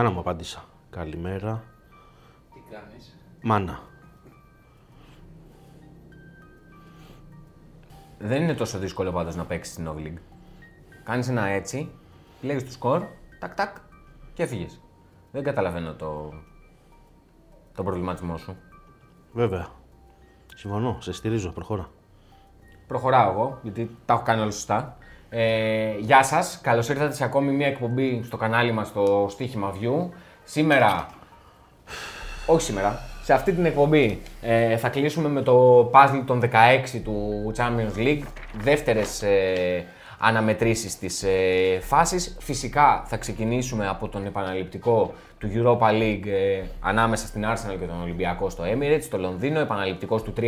μάνα μου απάντησα. Καλημέρα. Τι κάνεις; Μάνα. Δεν είναι τόσο δύσκολο πάντως να παίξεις στην Novi League. Κάνεις ένα έτσι, λέγεις το σκορ, τακ τακ και έφυγες. Δεν καταλαβαίνω το, το προβληματισμό σου. Βέβαια. Συμφωνώ. Σε στηρίζω. Προχώρα. Προχωράω εγώ, γιατί τα έχω κάνει όλα σωστά. Ε, γεια σας, καλώς ήρθατε σε ακόμη μια εκπομπή στο κανάλι μας στο Στίχημα View. Σήμερα, όχι σήμερα, σε αυτή την εκπομπή ε, θα κλείσουμε με το puzzle των 16 του Champions League, δεύτερες ε, αναμετρήσεις της ε, φάσης. Φυσικά θα ξεκινήσουμε από τον επαναληπτικό του Europa League ε, ανάμεσα στην Arsenal και τον Ολυμπιακό στο Emirates, στο Λονδίνο, επαναληπτικός του 3-1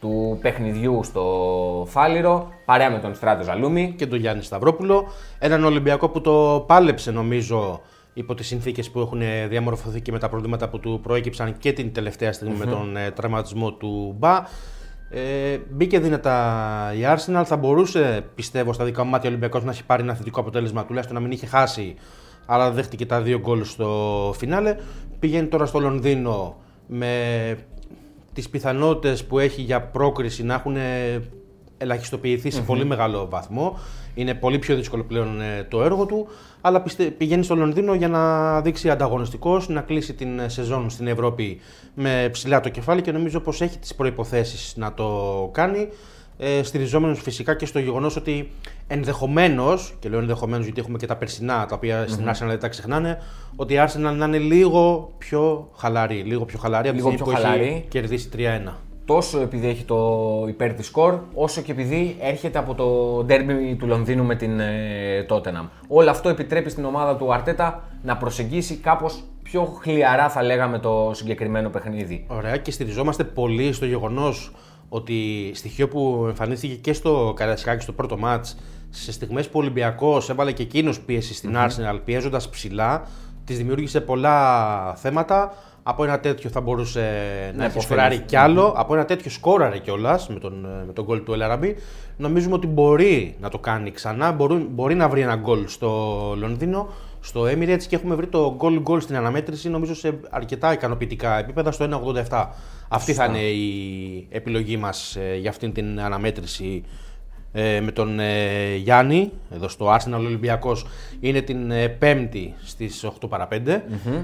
του παιχνιδιού στο Φάληρο, παρέα με τον Στράτο Ζαλούμι. Και τον Γιάννη Σταυρόπουλο. Έναν Ολυμπιακό που το πάλεψε νομίζω υπό τις συνθήκες που έχουν διαμορφωθεί και με τα προβλήματα που του προέκυψαν και την τελευταία στιγμή με τον ε, τραυματισμό του Μπα. Ε, μπήκε δυνατά η Arsenal. Θα μπορούσε, πιστεύω, στα δικά μου μάτια ο Ολυμπιακός να έχει πάρει ένα θετικό αποτέλεσμα, τουλάχιστον να μην είχε χάσει, αλλά δέχτηκε τα δύο γκολ στο φινάλε. Πηγαίνει τώρα στο Λονδίνο με τις πιθανότητες που έχει για πρόκριση να έχουν ελαχιστοποιηθεί σε πολύ μεγάλο βαθμό. Είναι πολύ πιο δύσκολο πλέον ε, το έργο του, αλλά πιστε... πηγαίνει στο Λονδίνο για να δείξει ανταγωνιστικός, να κλείσει την ε, σεζόν στην Ευρώπη με ψηλά το κεφάλι και νομίζω πως έχει τις προϋποθέσεις να το κάνει. Ε, στηριζόμενος φυσικά και στο γεγονός ότι ενδεχομένως, και λέω ενδεχομένως γιατί έχουμε και τα περσινά τα οποία στην Arsenal δεν τα ξεχνάνε, ότι η Arsenal να είναι λίγο πιο χαλαρή. Λίγο πιο χαλαρή από τη Λίγο στιγμή πιο που έχει χαλαρή. κερδίσει 3-1. Τόσο επειδή έχει το υπέρ της σκορ, όσο και επειδή έρχεται από το ντέρμπι του Λονδίνου με την ε, Tottenham. Όλο αυτό επιτρέπει στην ομάδα του Αρτέτα να προσεγγίσει κάπως πιο χλιαρά, θα λέγαμε, το συγκεκριμένο παιχνίδι. Ωραία και στηριζόμαστε πολύ στο γεγονός ότι στοιχείο που εμφανίστηκε και στο Καρασιάκη στο πρώτο μάτς σε στιγμές που ο Ολυμπιακός έβαλε και εκείνος πίεση στην Arsenal πιέζοντας ψηλά, της δημιούργησε πολλά θέματα. Από ένα τέτοιο θα μπορούσε να έχεις υποφέρει. σκοράρει κι άλλο. Από ένα τέτοιο σκόραρε κιόλας με τον, με τον γκολ του Ελαραμπή. Νομίζουμε ότι μπορεί να το κάνει ξανά. Μπορεί, μπορεί να βρει ένα γκολ στο Λονδίνο, στο Emirates και έχουμε βρει το γκολ γκολ στην αναμέτρηση νομίζω σε αρκετά ικανοποιητικά επίπεδα στο 1,87. Αυτή θα είναι η επιλογή μας ε, για αυτήν την αναμέτρηση ε, με τον ε, Γιάννη, εδώ στο Arsenal Ολυμπιακός, είναι την ε, Πέμπτη στις 8 παρα 5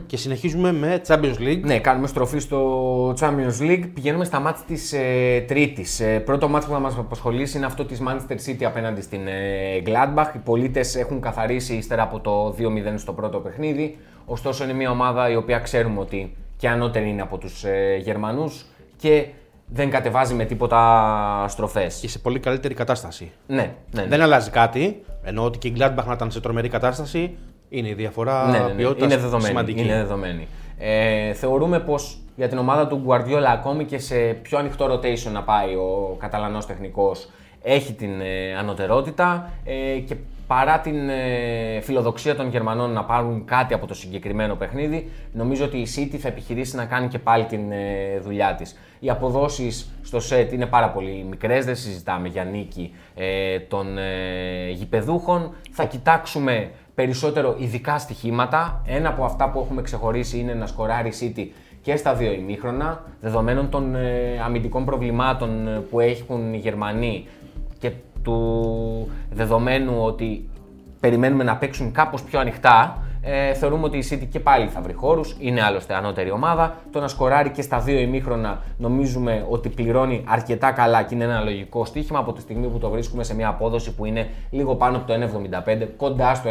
και συνεχίζουμε με Champions League. Ναι, κάνουμε στροφή στο Champions League. Πηγαίνουμε στα μάτια της ε, Τρίτης. Ε, πρώτο μάτι που θα μας απασχολήσει είναι αυτό της Manchester City απέναντι στην ε, Gladbach. Οι πολίτες έχουν καθαρίσει ύστερα από το 2-0 στο πρώτο παιχνίδι. Ωστόσο, είναι μια ομάδα η οποία ξέρουμε ότι και ανώτερη είναι από τους ε, Γερμανούς και δεν κατεβάζει με τίποτα στροφές. Και σε πολύ καλύτερη κατάσταση. Ναι, ναι, ναι. Δεν αλλάζει κάτι, ενώ ότι και η Gladbach να ήταν σε τρομερή κατάσταση, είναι η διαφορά ναι, ναι, ναι. ποιότητας Είναι δεδομένη. σημαντική. Είναι δεδομένη. Ε, θεωρούμε πως για την ομάδα του Guardiola ακόμη και σε πιο ανοιχτό rotation να πάει ο Καταλανός τεχνικός έχει την ε, ανωτερότητα ε, και παρά την ε, φιλοδοξία των Γερμανών να πάρουν κάτι από το συγκεκριμένο παιχνίδι, νομίζω ότι η City θα επιχειρήσει να κάνει και πάλι την ε, δουλειά της. Οι αποδόσεις στο σετ είναι πάρα πολύ μικρές, δεν συζητάμε για νίκη ε, των ε, γηπεδούχων. Θα κοιτάξουμε περισσότερο ειδικά στοιχήματα. Ένα από αυτά που έχουμε ξεχωρίσει είναι να σκοράρει η City και στα δύο ημίχρονα, δεδομένων των ε, αμυντικών προβλημάτων ε, που έχουν οι Γερμανοί και του δεδομένου ότι περιμένουμε να παίξουν κάπως πιο ανοιχτά, ε, θεωρούμε ότι η City και πάλι θα βρει χώρους, είναι άλλωστε ανώτερη ομάδα. Το να σκοράρει και στα δύο ημίχρονα νομίζουμε ότι πληρώνει αρκετά καλά και είναι ένα λογικό στοίχημα από τη στιγμή που το βρίσκουμε σε μια απόδοση που είναι λίγο πάνω από το 1,75, κοντά στο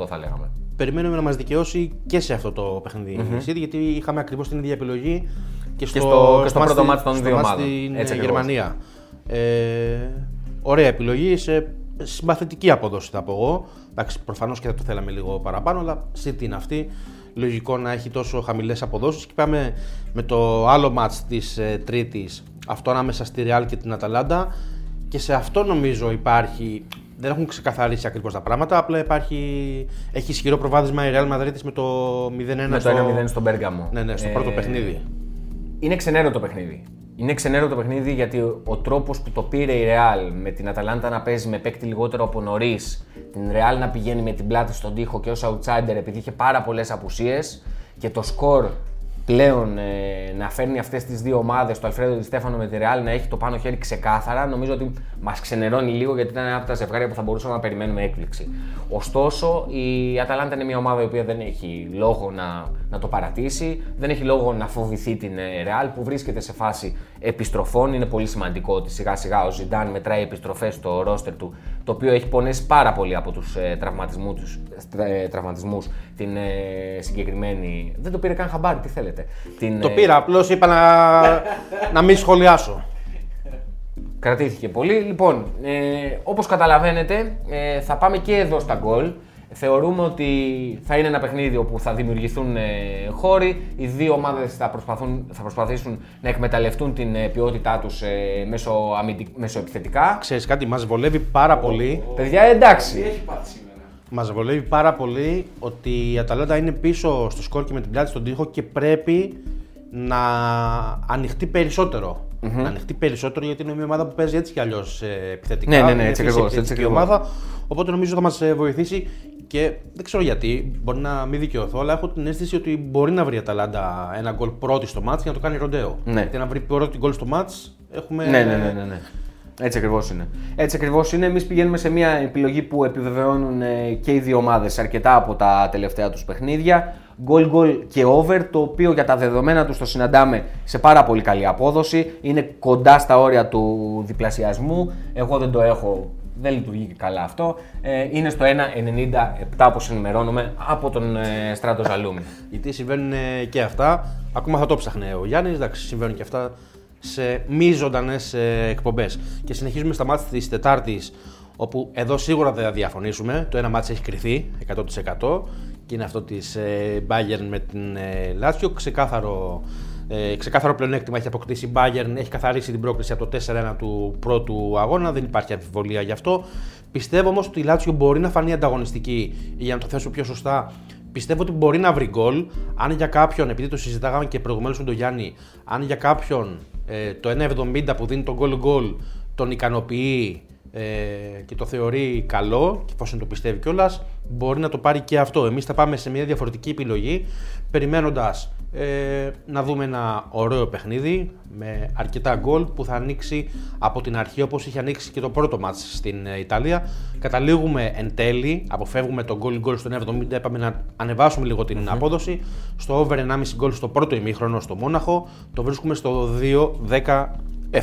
1,78 θα λέγαμε. Περιμένουμε να μας δικαιώσει και σε αυτό το παιχνίδι η City, γιατί είχαμε ακριβώς την ίδια επιλογή και στο, στο- και στο μάτς πρώτο στη- μάτς των στο δύο μάτς ομάδων. στην Έτσι ε, ακριβώς. Γερμανία. Ε, ωραία επιλογή, σε συμπαθητική απόδοση θα πω εγώ. Εντάξει, προφανώς και θα το θέλαμε λίγο παραπάνω, αλλά City είναι αυτή. Λογικό να έχει τόσο χαμηλές αποδόσεις. Και πάμε με το άλλο μάτς της ε, Τρίτης, αυτό ανάμεσα στη Real και την Αταλάντα. Και σε αυτό νομίζω υπάρχει. Δεν έχουν ξεκαθαρίσει ακριβώς τα πράγματα. Απλά υπάρχει, έχει ισχυρό προβάδισμα η Real Madrid με το 0-1 Με στο, το 1-0 στον Πέργαμο. ναι, ναι, στο Ε, πρώτο παιχνίδι. Είναι ξενέρο το παιχνίδι. Είναι ξενέρο το παιχνίδι γιατί ο τρόπος που το πήρε η Real με την Αταλάντα να παίζει με παίκτη λιγότερο από νωρίς, την Real να πηγαίνει με την πλάτη στον τοίχο και ως outsider επειδή είχε πάρα πολλές απουσίες και το σκορ πλέον ε, να φέρνει αυτές τις δύο ομάδες, το Αλφρέδο Τη Στέφανο με τη Ρεάλ, να έχει το πάνω χέρι ξεκάθαρα, νομίζω ότι μας ξενερώνει λίγο γιατί ήταν ένα από τα ζευγάρια που θα μπορούσαμε να περιμένουμε έκπληξη. Ωστόσο, η Αταλάντα είναι μια ομάδα η οποία δεν έχει λόγο να, να το παρατήσει, δεν έχει λόγο να φοβηθεί την Ρεάλ που βρίσκεται σε φάση επιστροφών. Είναι πολύ σημαντικό ότι σιγά σιγά ο Ζιντάν μετράει επιστροφές στο ρόστερ του, το οποίο έχει πονέσει πάρα πολύ από τους ε, τραυματισμού ε, την ε, συγκεκριμένη. Δεν το πήρε καν χαμπάρι, τι θέλετε. Την, το πήρα, απλώς είπα να, να μην σχολιάσω. Κρατήθηκε πολύ. Λοιπόν, ε, όπως καταλαβαίνετε, ε, θα πάμε και εδώ στα γκολ. Θεωρούμε ότι θα είναι ένα παιχνίδι όπου θα δημιουργηθούν ε, χώροι. Οι δύο ομάδες θα, θα προσπαθήσουν να εκμεταλλευτούν την ε, ποιότητά τους ε, μέσω, μέσω επιθετικά. Ξέρεις κάτι, μας βολεύει πάρα πολύ. Παιδιά, εντάξει. Τι έχει πάθει σήμερα; Μας βολεύει πάρα πολύ ότι η Αταλάντα είναι πίσω στο σκορ και με την πλάτη στον τοίχο και πρέπει να ανοιχτεί περισσότερο. Mm-hmm. Να ανοιχτεί περισσότερο γιατί είναι μια ομάδα που παίζει έτσι κι αλλιώς ε, επιθετικά. Ναι, ναι, ναι, έτσι ακριβώς. Έτσι ομάδα. Οπότε νομίζω θα μας ε, βοηθήσει και δεν ξέρω γιατί, μπορεί να μην δικαιωθώ, αλλά έχω την αίσθηση ότι μπορεί να βρει η Αταλάντα ένα γκολ πρώτη στο μάτς για να το κάνει ροντέο. Ναι. Γιατί να βρει πρώτη γκολ στο μάτς έχουμε. Ναι, ναι, ναι. ναι, ναι. Έτσι ακριβώς είναι. Έτσι ακριβώς είναι. Εμείς πηγαίνουμε σε μια επιλογή που επιβεβαιώνουν ε, και οι δύο ομάδες αρκετά από τα τελευταία τους παιχνίδια. Goal goal και over, το οποίο για τα δεδομένα τους το συναντάμε σε πάρα πολύ καλή απόδοση. Είναι κοντά στα όρια του διπλασιασμού. Εγώ δεν το έχω δεν λειτουργεί και καλά αυτό. Ε, είναι στο 1,97 όπως ενημερώνουμε από τον ε, Στράτο Ζαλούμι. Γιατί συμβαίνουν ε, και αυτά. Ακόμα θα το ψάχνε ο Γιάννης. Εντάξει, συμβαίνουν και αυτά σε μη ζωντανέ ε, εκπομπές. Και συνεχίζουμε στα μάτια της Τετάρτης, όπου εδώ σίγουρα δεν θα διαφωνήσουμε. Το ένα μάτι έχει κρυθεί 100% και είναι αυτό της ε, Bayern με την ε, Λάτσιο. Ξεκάθαρο, ε, ξεκάθαρο πλεονέκτημα έχει αποκτήσει η Bayern, έχει καθαρίσει την πρόκληση από το 4-1 του πρώτου αγώνα, δεν υπάρχει αμφιβολία γι' αυτό. Πιστεύω όμως ότι η Λάτσιο μπορεί να φανεί ανταγωνιστική, για να το θέσω πιο σωστά, Πιστεύω ότι μπορεί να βρει γκολ. Αν για κάποιον, επειδή το συζητάγαμε και προηγουμένως με τον Γιάννη, αν για κάποιον ε, το 1,70 που δίνει τον γκολ γκολ τον ικανοποιεί ε, και το θεωρεί καλό, και εφόσον το πιστεύει κιόλας, μπορεί να το πάρει και αυτό. Εμείς θα πάμε σε μια διαφορετική επιλογή, περιμένοντας ε, να δούμε ένα ωραίο παιχνίδι με αρκετά γκολ που θα ανοίξει από την αρχή όπως είχε ανοίξει και το πρώτο μάτς στην ε, Ιταλία. Καταλήγουμε εν τέλει, αποφεύγουμε το γκολ γκολ στον 70, είπαμε να ανεβάσουμε λίγο την απόδοση. Στο over 1,5 γκολ στο πρώτο ημίχρονο στο Μόναχο, το βρίσκουμε στο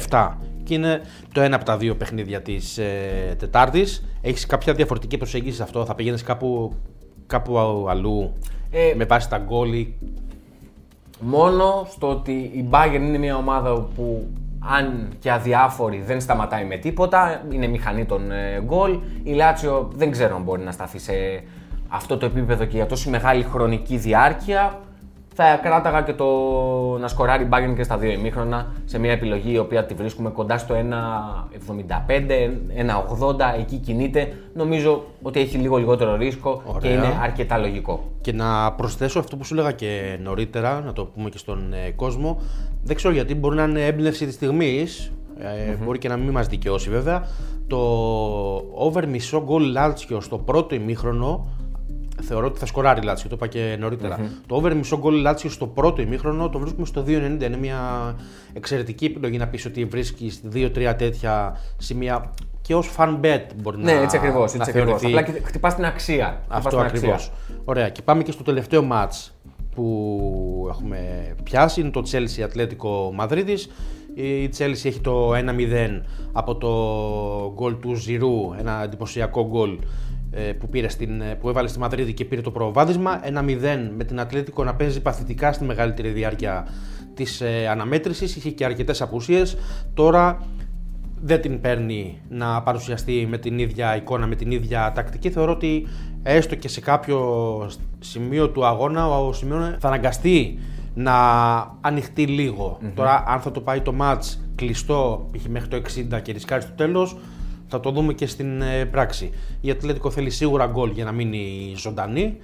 2-17 και είναι το ένα από τα δύο παιχνίδια της ε, Τετάρτης. Έχεις κάποια διαφορετική προσέγγιση σε αυτό, θα πηγαίνεις κάπου, κάπου αλλού ε, με βάση τα γκολ Μόνο στο ότι η Bayern είναι μια ομάδα που αν και αδιάφορη δεν σταματάει με τίποτα, είναι μηχανή των ε, γκολ. Η Λάτσιο δεν ξέρω αν μπορεί να σταθεί σε αυτό το επίπεδο και για τόση μεγάλη χρονική διάρκεια θα κράταγα και το να σκοράρει Bayern και στα δύο ημίχρονα σε μια επιλογή η οποία τη βρίσκουμε κοντά στο 1,75, 1,80, εκεί κινείται. Νομίζω ότι έχει λίγο λιγότερο ρίσκο και είναι αρκετά λογικό. Και να προσθέσω αυτό που σου έλεγα και νωρίτερα, να το πούμε και στον ε, κόσμο, δεν ξέρω γιατί μπορεί να είναι έμπνευση της στιγμής, ε, μπορεί και να μην μας δικαιώσει βέβαια. Το over μισό γκολ Λάλτσιο στο πρώτο ημίχρονο θεωρώ ότι θα σκοράρει η Λάτσιο, το είπα και νωριτερα Το over μισό γκολ Λάτσιο στο πρώτο ημίχρονο το βρίσκουμε στο 2,90. Είναι μια εξαιρετική επιλογή να πεις ότι βρίσκεις 2-3 τέτοια σημεία και ως fan bet μπορεί ναι, να. Ναι, έτσι ακριβώς. Απλά και χτυπάς την αξία. Αυτό ακριβώς. Ωραία. Και πάμε και στο τελευταίο match που έχουμε πιάσει. Είναι το Chelsea Ατλέτικο Μαδρίτη. Η Chelsea έχει το 1-0 από το γκολ του Ζηρού, ένα εντυπωσιακό γκολ ε, που, πήρε στην, ε, που έβαλε στη Μαδρίτη και πήρε το προβάδισμα. Ένα 0 με την Ατλέτικο να παίζει παθητικά στη μεγαλύτερη διάρκεια της ε, αναμέτρησης. Είχε και αρκετές απουσίες. Τώρα δεν την παίρνει να παρουσιαστεί με την ίδια εικόνα, με την ίδια τακτική. Θεωρώ ότι έστω και σε κάποιο σημείο του αγώνα ο Σιμεών θα αναγκαστεί να ανοιχτεί Τώρα αν θα το πάει το match κλειστό, είχε μέχρι το 60 και ρισκάρει στο τέλος, θα το δούμε και στην ε, πράξη. Η Ατλέτικο θέλει σίγουρα γκολ για να μείνει ζωντανή.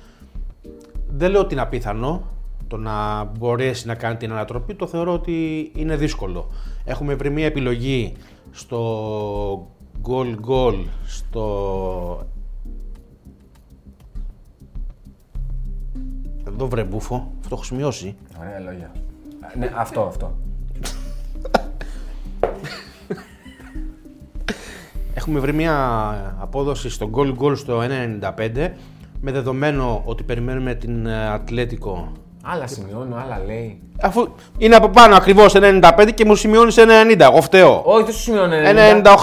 Δεν λέω ότι είναι απίθανο. το να μπορέσει να κάνει την ανατροπή το θεωρώ ότι είναι δύσκολο. Έχουμε βρει μια επιλογή στο goal goal στο Εδώ βρε μπούφο, αυτό έχω σημειώσει. Ωραία λόγια. Ναι, αυτό, αυτό. Έχουμε βρει μια απόδοση στο goal goal στο 1.95 με δεδομένο ότι περιμένουμε την ε, Ατλέτικο. Άλλα σημειώνω, άλλα λέει. Αφού είναι από πάνω ακριβώς 95 και μου σημειώνεις 1,90. Εγώ φταίω. Όχι, δεν σου σημειώνω 1,98.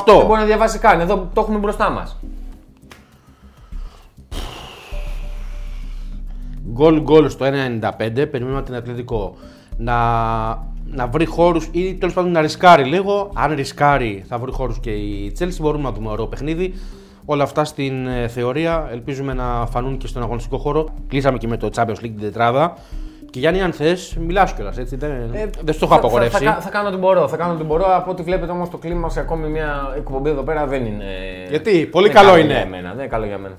Δεν μπορεί να διαβάσει καν. Εδώ το έχουμε μπροστά μας. Γκολ γκολ στο 1,95. Περιμένουμε την Ατλέτικο να, να βρει χώρους ή τέλος πάντων να ρισκάρει λίγο. Αν ρισκάρει, θα βρει χώρους και η Chelsea. Μπορούμε να δούμε ωραίο παιχνίδι. Όλα αυτά στην ε, θεωρία ελπίζουμε να φανούν και στον αγωνιστικό χώρο. Κλείσαμε και με το Champions League την τετράδα. Και Γιάννη, αν θες, μιλάς κιόλας. Δεν, Ε, δεν στο έχω θα- απαγορεύσει. Θα, θα, θα κάνω ό,τι μπορώ. Θα κάνω ό,τι μπορώ. Από ό,τι βλέπετε όμως το κλίμα σε ακόμη μια εκπομπή εδώ πέρα δεν είναι. Γιατί; Πολύ δεν καλό καλό είναι. Για μένα. Δεν είναι καλό για μένα.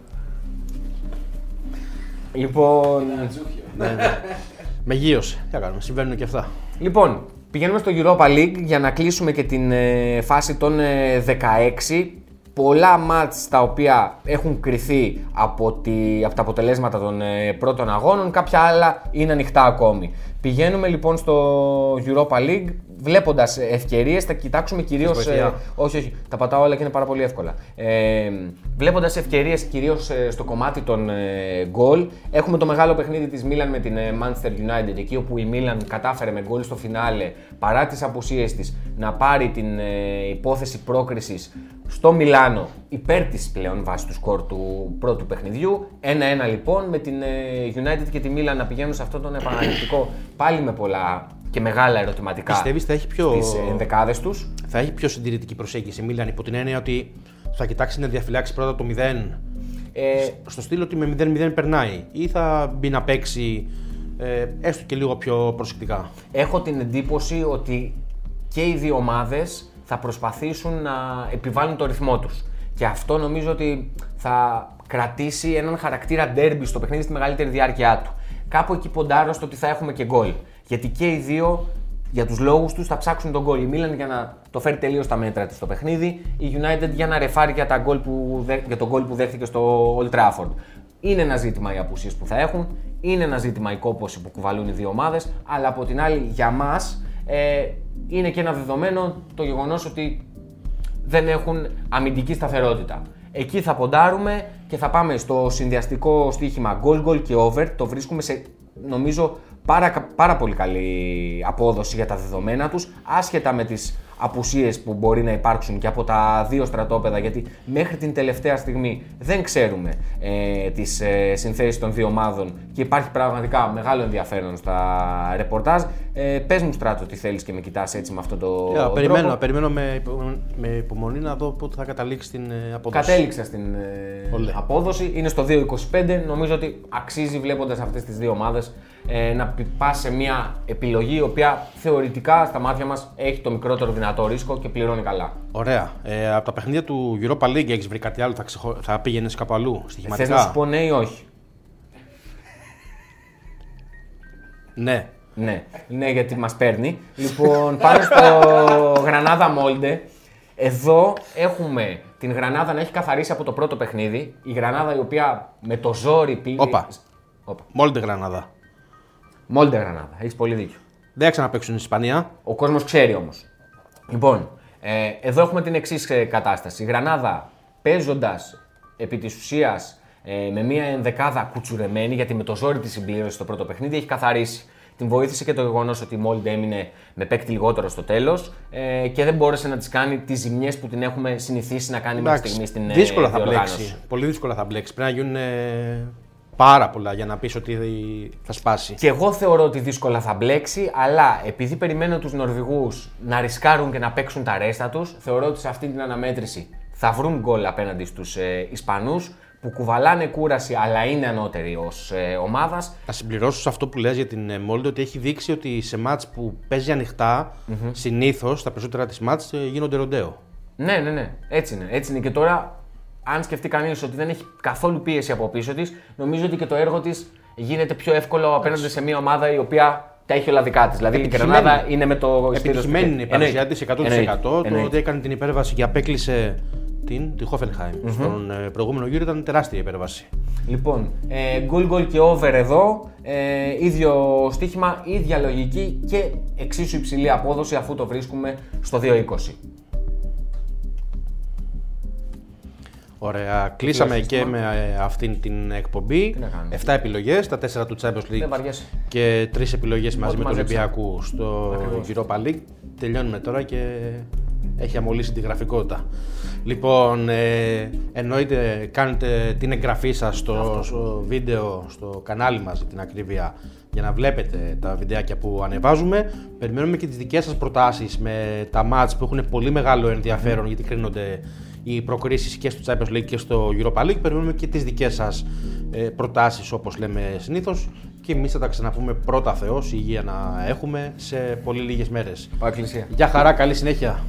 Λοιπόν, Με γύρωσε. Τι να κάνουμε, συμβαίνουν και αυτά. λοιπόν, πηγαίνουμε στο Europa League για να κλείσουμε και την ε, φάση των ε, 16. Πολλά μάτς τα οποία έχουν κριθεί από, τη, από τα αποτελέσματα των ε, πρώτων αγώνων, κάποια άλλα είναι ανοιχτά ακόμη. Πηγαίνουμε λοιπόν στο Europa League βλέποντας ευκαιρίες, θα κοιτάξουμε κυρίως... βοηθεία. όχι, όχι, τα πατάω όλα και είναι πάρα πολύ εύκολα. Ε, βλέποντας ευκαιρίες κυρίως ε, στο κομμάτι των ε, γκολ, έχουμε το μεγάλο παιχνίδι της Μίλαν με την ε, Manchester United, εκεί όπου η Μίλαν κατάφερε με γκολ στο φινάλε, παρά τις απουσίες της, να πάρει την ε, υπόθεση πρόκρισης στο Μιλάνο, υπέρ της πλέον βάσει του σκορ του πρώτου παιχνιδιού. 1-1 λοιπόν με την ε, United και τη Μίλαν να πηγαίνουν σε αυτόν τον επαναληπτικό πάλι με πολλά και μεγάλα ερωτηματικά Πιστεύεις θα έχει πιο- στις ενδεκάδες τους. Θα έχει πιο συντηρητική προσέγγιση η Μίλαν υπό την έννοια ότι θα κοιτάξει να διαφυλάξει πρώτα το 0. Ε, Στο στυλ ότι με 0-0 περνάει. Ή θα μπει να παίξει ε, έστω και λίγο πιο προσεκτικά; έχω την εντύπωση ότι και οι δύο ομάδες θα προσπαθήσουν να επιβάλλουν το ρυθμό τους. Και αυτό νομίζω ότι θα κρατήσει έναν χαρακτήρα ντέρμπι στο παιχνίδι στη μεγαλύτερη διάρκεια του. Κάπου εκεί ποντάρω στο ότι θα έχουμε και γκολ. Γιατί και οι δύο για τους λόγους τους θα ψάξουν τον γκολ. Η Μίλαν για να το φέρει τελείως στα μέτρα της στο παιχνίδι, η United για να ρεφάρει για, τα γκολ που, δέ- για τον γκολ που δέχτηκε στο Old Trafford. Είναι ένα ζήτημα οι απουσίες που θα έχουν, είναι ένα ζήτημα η κόπωση που κουβαλούν οι δύο ομάδες, αλλά από την άλλη για μας ε, είναι και ένα δεδομένο το γεγονός ότι δεν έχουν αμυντική σταθερότητα. Εκεί θα ποντάρουμε και θα πάμε στο συνδυαστικό στοίχημα goal goal και over. Το βρίσκουμε σε νομίζω πάρα, πάρα πολύ καλή απόδοση για τα δεδομένα τους άσχετα με τις απουσίες που μπορεί να υπάρξουν και από τα δύο στρατόπεδα γιατί μέχρι την τελευταία στιγμή δεν ξέρουμε ε, τις ε, συνθέσεις των δύο ομάδων και υπάρχει πραγματικά μεγάλο ενδιαφέρον στα ρεπορτάζ. Ε, πες μου Στράτο τι θέλεις και με κοιτάς έτσι με αυτό το Yeah, περιμένω, τρόπο. περιμένω με, υπο- με υπομονή να δω πότε θα καταλήξει την ε, απόδοση. Κατέληξα στην ε, Ολέ. απόδοση. Είναι στο 2.25. Νομίζω ότι αξίζει βλέποντας αυτές τις δύο ομάδες ε, να πας σε μια επιλογή η οποία θεωρητικά στα μάτια μας έχει το μικρότερο δυνατό ρίσκο και πληρώνει καλά. Ωραία. Ε, από τα παιχνίδια του Europa League έχεις βρει κάτι άλλο, θα, ξεχω... θα πήγαινες κάπου αλλού, Θες στοιχηματικά. να σου πω ναι ή όχι; Ναι. Ναι, ναι, γιατί μας παίρνει. Λοιπόν, πάμε στο Γρανάδα Μόλντε. Εδώ έχουμε την Γρανάδα να έχει καθαρίσει από το πρώτο παιχνίδι. Η Γρανάδα η οποία με το ζόρι πήγε. Όπα. Όπα. Μόλντε Γρανάδα. Μόλντε Γρανάδα. Έχεις πολύ δίκιο. Δεν θα ξαναπαίξουν στην Ισπανία. Ο κόσμος ξέρει όμως. Λοιπόν, ε, εδώ έχουμε την εξής κατάσταση. Η Γρανάδα παίζοντας επί της ουσίας ε, με μια ενδεκάδα κουτσουρεμένη, γιατί με το ζόρι της συμπλήρωσης στο πρώτο παιχνίδι έχει καθαρίσει. Την βοήθησε και το γεγονός ότι η Μόλντε έμεινε με παίκτη λιγότερο στο τέλος ε, και δεν μπόρεσε να της κάνει τις ζημιές που την έχουμε συνηθίσει να κάνει μέχρι στιγμής στην ε, δύσκολα θα διοργάνωση. μπλέξει. Πολύ δύσκολα θα μπλέξει. Πρέπει να γίνουν ε, πάρα πολλά για να πεις ότι θα σπάσει. Και εγώ θεωρώ ότι δύσκολα θα μπλέξει, αλλά επειδή περιμένω τους Νορβηγούς να ρισκάρουν και να παίξουν τα ρέστα τους, θεωρώ ότι σε αυτή την αναμέτρηση θα βρουν γκολ απέναντι στους ε, Ισπανούς που κουβαλάνε κούραση αλλά είναι ανώτεροι ως ε, ομάδας. Θα συμπληρώσω σε αυτό που λες για την ε, Μόλντε ότι έχει δείξει ότι σε μάτς που παίζει ανοιχτά, συνήθως τα περισσότερα της μάτς ε, γίνονται ροντέο. Ναι, ναι, ναι. Έτσι είναι. Έτσι είναι. Και τώρα, αν σκεφτεί κανείς ότι δεν έχει καθόλου πίεση από πίσω της, νομίζω ότι και το έργο της γίνεται πιο εύκολο απέναντι σε μια ομάδα η οποία τα έχει όλα δικά της. Δηλαδή η Γκρανάδα είναι με το Επιτυχημένη είναι η παρουσία της 100%. Το ότι έκανε την υπέρβαση και απέκλεισε την, τη Hoffenheim. Mm-hmm. Στον ε, προηγούμενο γύρο ήταν τεράστια υπέρβαση. Λοιπόν, γκολ ε, γκολ και over εδώ, ε, ίδιο στοίχημα, ίδια λογική και εξίσου υψηλή απόδοση αφού το βρίσκουμε στο 2-20. Ωραία. Κλείσαμε και με ε, αυτήν την εκπομπή. 7 επιλογές, τα 4 του Champions League και 3 επιλογές μαζί με τον Ολυμπιακού στο Europa League. Τελειώνουμε τώρα και έχει αμολύσει τη γραφικότητα. Λοιπόν, ε, εννοείται κάνετε την εγγραφή σας στο, στο, βίντεο, στο κανάλι μας την ακρίβεια για να βλέπετε τα βιντεάκια που ανεβάζουμε. Περιμένουμε και τις δικές σας προτάσεις με τα μάτς που έχουν πολύ μεγάλο ενδιαφέρον γιατί κρίνονται οι προκρίσεις και στο Champions League και στο Europa League. Περιμένουμε και τις δικές σας ε, προτάσεις όπως λέμε συνήθως και εμείς θα τα ξαναπούμε πρώτα Θεός, υγεία να έχουμε σε πολύ λίγες μέρες. Πάει Γεια χαρά, καλή συνέχεια.